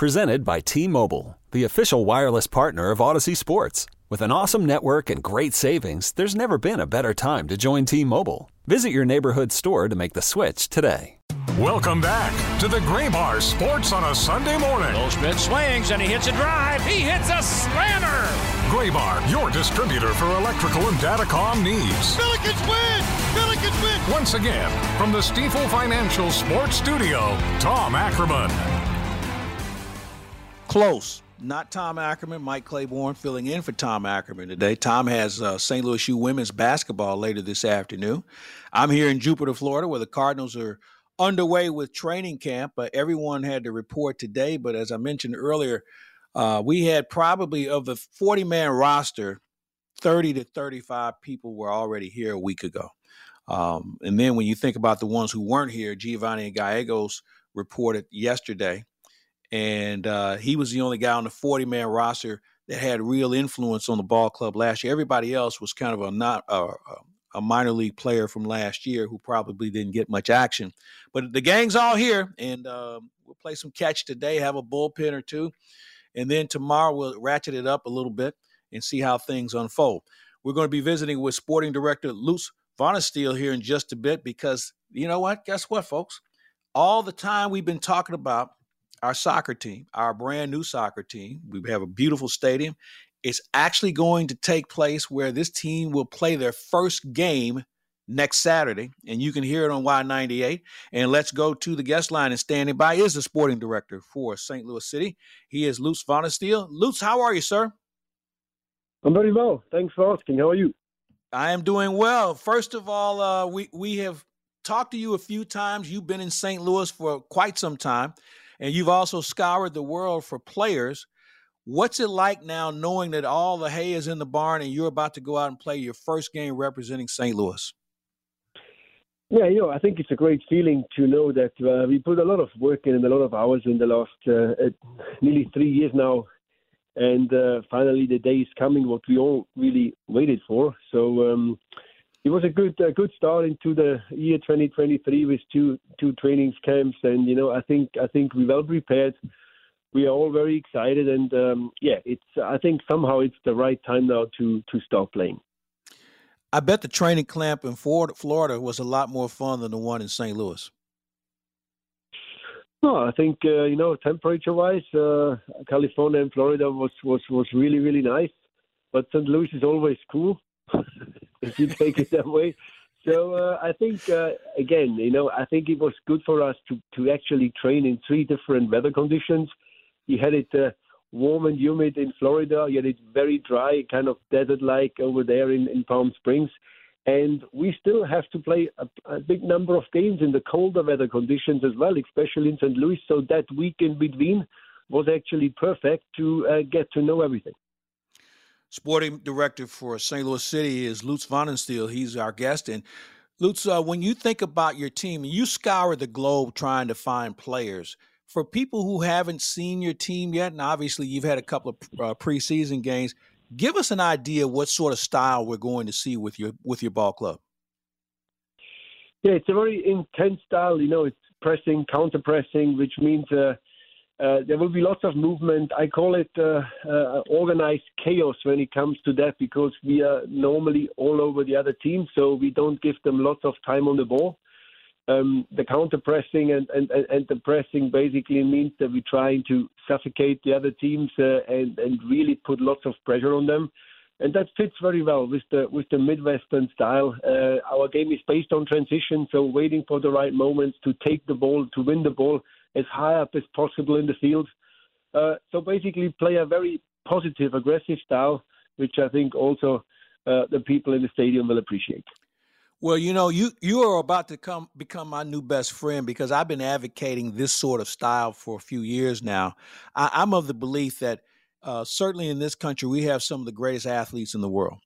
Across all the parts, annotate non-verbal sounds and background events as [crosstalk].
Presented by T Mobile, the official wireless partner of Audacy Sports. With an awesome network and great savings, there's never been a better time to join T Mobile. Visit your neighborhood store to make the switch today. Welcome back to the Graybar Sports on a Sunday morning. Goldschmidt swings and he hits a drive. He hits a slammer. Graybar, your distributor for electrical and datacom needs. Billikens win! Billikens win! Once again, from the Stifel Financial Sports Studio, Tom Ackerman. Close. Not Tom Ackerman, Mike Claiborne filling in for Tom Ackerman today. Tom has uh, St. Louis U women's basketball later this afternoon. I'm here in Jupiter, Florida, where the Cardinals are underway with training camp. Uh, everyone had to report today, but as I mentioned earlier, uh, we had probably of the 40 man roster, 30 to 35 people were already here a week ago. Um, and then when you think about the ones who weren't here, Giovanny Gallegos reported yesterday and uh, he was the only guy on the 40 man roster that had real influence on the ball club last year. Everybody else was kind of a not a, a minor league player from last year who probably didn't get much action. But the gang's all here, and uh, we'll play some catch today, have a bullpen or two, and then tomorrow we'll ratchet it up a little bit and see how things unfold. We're going to be visiting with sporting director Lutz Pfannenstiel here in just a bit because you know what? Guess what, folks? All the time we've been talking about our soccer team, our brand new soccer team. We have a beautiful stadium. It's actually going to take place where this team will play their first game next Saturday, and you can hear it on Y98. And let's go to the guest line and standing by is the sporting director for St. Louis City. He is Lutz Pfannenstiel. Lutz, how are you, sir? I'm very well. Thanks for asking. How are you? I am doing well. First of all, uh, we we have talked to you a few times. You've been in St. Louis for quite some time and you've also scoured the world for players. What's it like now knowing that all the hay is in the barn and you're about to go out and play your first game representing St. Louis? Yeah, you know, I think it's a great feeling to know that uh, we put a lot of work in and a lot of hours in the last uh, nearly three years now. And uh, finally, the day is coming, what we all really waited for. So, um, it was a good uh, good start into the year 2023 with two two training camps, and you know I think I think we're well prepared. We are all very excited, and um, yeah, it's I think somehow it's the right time now to to start playing. I bet the training camp in Florida was a lot more fun than the one in St. Louis. No, I think uh, you know temperature-wise, uh, California and Florida was was was really really nice, but St. Louis is always cool. [laughs] if you take it that way. So uh, I think uh, again, you know, I think it was good for us to to actually train in three different weather conditions. You had it uh, warm and humid in Florida. You had it very dry, kind of desert-like over there in, in Palm Springs. And we still have to play a, a, big number of games in the colder weather conditions as well, especially in St. Louis. So that week in between was actually perfect to uh, get to know everything. Sporting director for St. Louis City is Lutz Pfannenstiel. He's our guest. And Lutz, uh, when you think about your team, you scour the globe trying to find players. For people who haven't seen your team yet, and obviously you've had a couple of uh, preseason games, give us an idea what sort of style we're going to see with your with your ball club. Yeah, it's a very intense style. You know, it's pressing, counter pressing, which means uh, uh, there will be lots of movement. I call it uh, uh, organized chaos when it comes to that because we are normally all over the other team, so we don't give them lots of time on the ball. Um, the counter pressing and, and, and the pressing basically means that we're trying to suffocate the other teams uh, and, and really put lots of pressure on them. And that fits very well with the with the Midwestern style. Uh, our game is based on transition, so waiting for the right moments to take the ball, to win the ball, as high up as possible in the field. Uh, so basically, play a very positive, aggressive style, which I think also uh, the people in the stadium will appreciate. Well, you know, you you are about to come become my new best friend because I've been advocating this sort of style for a few years now. I, am of the belief that uh, certainly in this country we have some of the greatest athletes in the world,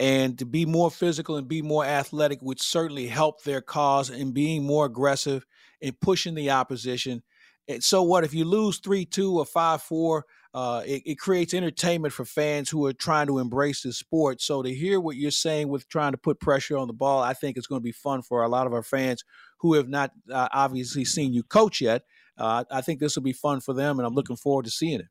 and to be more physical and be more athletic would certainly help their cause in being more aggressive and pushing the opposition. And so what if you lose three two or five four? Uh, it, it, creates entertainment for fans who are trying to embrace the sport. So to hear what you're saying with trying to put pressure on the ball, I think it's going to be fun for a lot of our fans who have not uh, obviously seen you coach yet. Uh, I think this will be fun for them, and I'm looking forward to seeing it.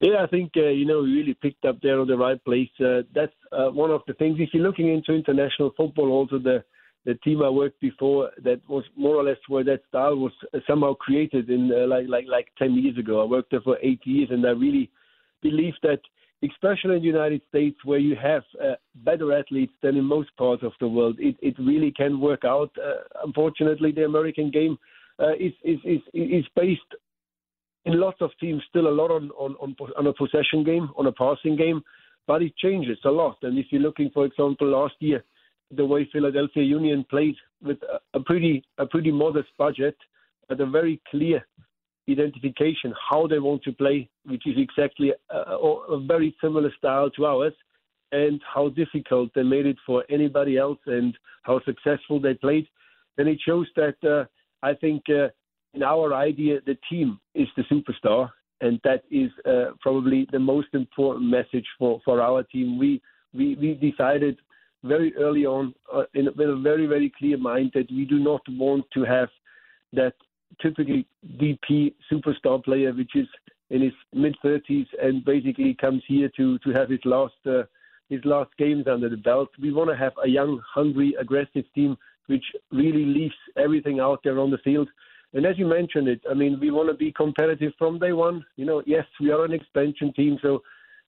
Yeah, I think uh, you know we really picked up there on the right place. Uh, that's uh, one of the things. If you're looking into international football, also the the team I worked before, that was more or less where that style was somehow created in uh, like like like ten years ago. I worked there for eight years, and I really believe that, especially in the United States, where you have uh, better athletes than in most parts of the world, it it really can work out. Uh, unfortunately, the American game is is is is based in lots of teams still a lot on, on, on, on a possession game, on a passing game, but it changes a lot. And if you're looking, for example, last year, the way Philadelphia Union played with a, pretty a pretty modest budget, but a very clear identification how they want to play, which is exactly a, a very similar style to ours, and how difficult they made it for anybody else, and how successful they played. And it shows that uh, I think uh, in our idea, the team is the superstar, and that is uh, probably the most important message for, for our team. We we, we decided very early on, uh, in, with a very very clear mind, that we do not want to have that typically DP superstar player, which is in his mid 30s and basically comes here to to have his last uh, his last games under the belt. We want to have a young, hungry, aggressive team which really leaves everything out there on the field and as you mentioned it, I mean, we want to be competitive from day one. You know, yes, we are an expansion team, so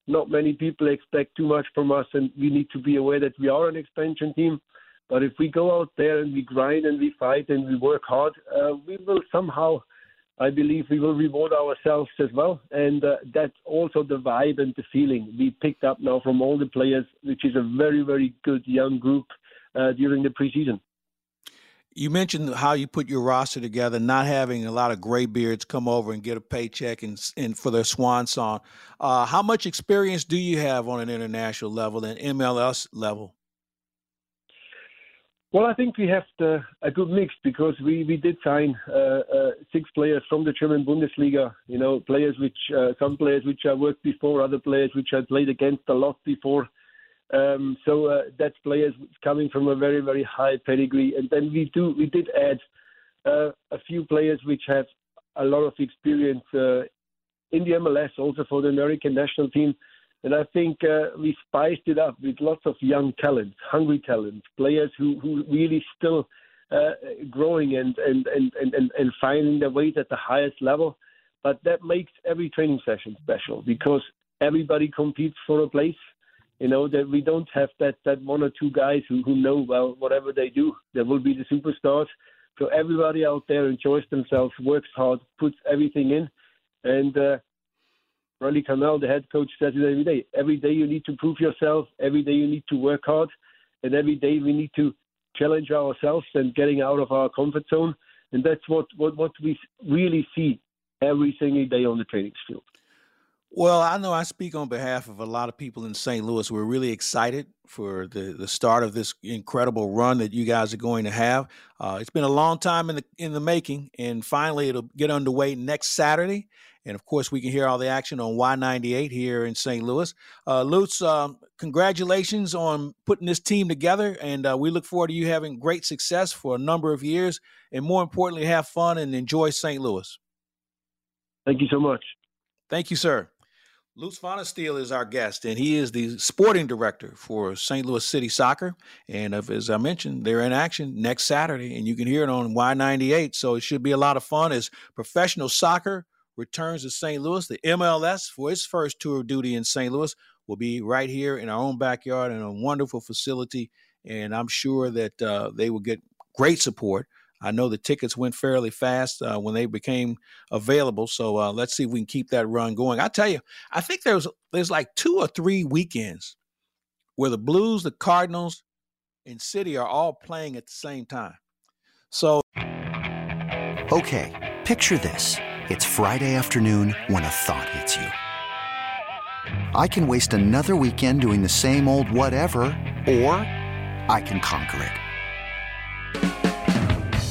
not many people expect too much from us, and we need to be aware that we are an expansion team. But if we go out there and we grind and we fight and we work hard, uh, we will somehow, I believe, we will reward ourselves as well. And uh, that's also the vibe and the feeling we picked up now from all the players, which is a very, very good young group uh, during the preseason you mentioned how you put your roster together, not having a lot of graybeards come over and get a paycheck and, and for their swan song. Uh, how much experience do you have on an international level and MLS level? Well, I think we have the, a good mix because we, we did sign uh, uh, six players from the German Bundesliga. You know, players which uh, some players which I worked before, other players which I played against a lot before. Um, so uh, that's players coming from a very very high pedigree, and then we do we did add uh, a few players which have a lot of experience uh, in the MLS, also for the American national team. And I think uh, we spiced it up with lots of young talent, hungry talent, players who, who really still uh, growing and, and, and, and, and finding their ways at the highest level. But that makes every training session special because everybody competes for a place you know that we don't have that that one or two guys who who know well whatever they do they will be the superstars so everybody out there enjoys themselves works hard puts everything in and uh Bradley Carnell, the head coach, says it every day. Every day you need to prove yourself. Every day you need to work hard, and every day we need to challenge ourselves and getting out of our comfort zone. And that's what what, what we really see every single day on the training field. Well, I know I speak on behalf of a lot of people in St. Louis. We're really excited for the, the start of this incredible run that you guys are going to have. Uh, it's been a long time in the in the making, and finally it'll get underway next Saturday. And of course, we can hear all the action on Y98 here in St. Louis. Uh, Lutz, um, congratulations on putting this team together, and uh, we look forward to you having great success for a number of years, and more importantly, have fun and enjoy St. Louis. Thank you so much. Thank you, sir. Lutz Pfannenstiel is our guest, and he is the sporting director for St. Louis City Soccer. And as I mentioned, they're in action next Saturday, and you can hear it on Y98. So it should be a lot of fun as professional soccer returns to St. Louis. The MLS, for its first tour of duty in St. Louis, will be right here in our own backyard in a wonderful facility. And I'm sure that uh, they will get great support I know the tickets went fairly fast uh, when they became available. So uh, let's see if we can keep that run going. I tell you, I think there's there's like two or three weekends where the Blues, the Cardinals, and City are all playing at the same time. So, okay, picture this: it's Friday afternoon when a thought hits you. I can waste another weekend doing the same old whatever, or I can conquer it.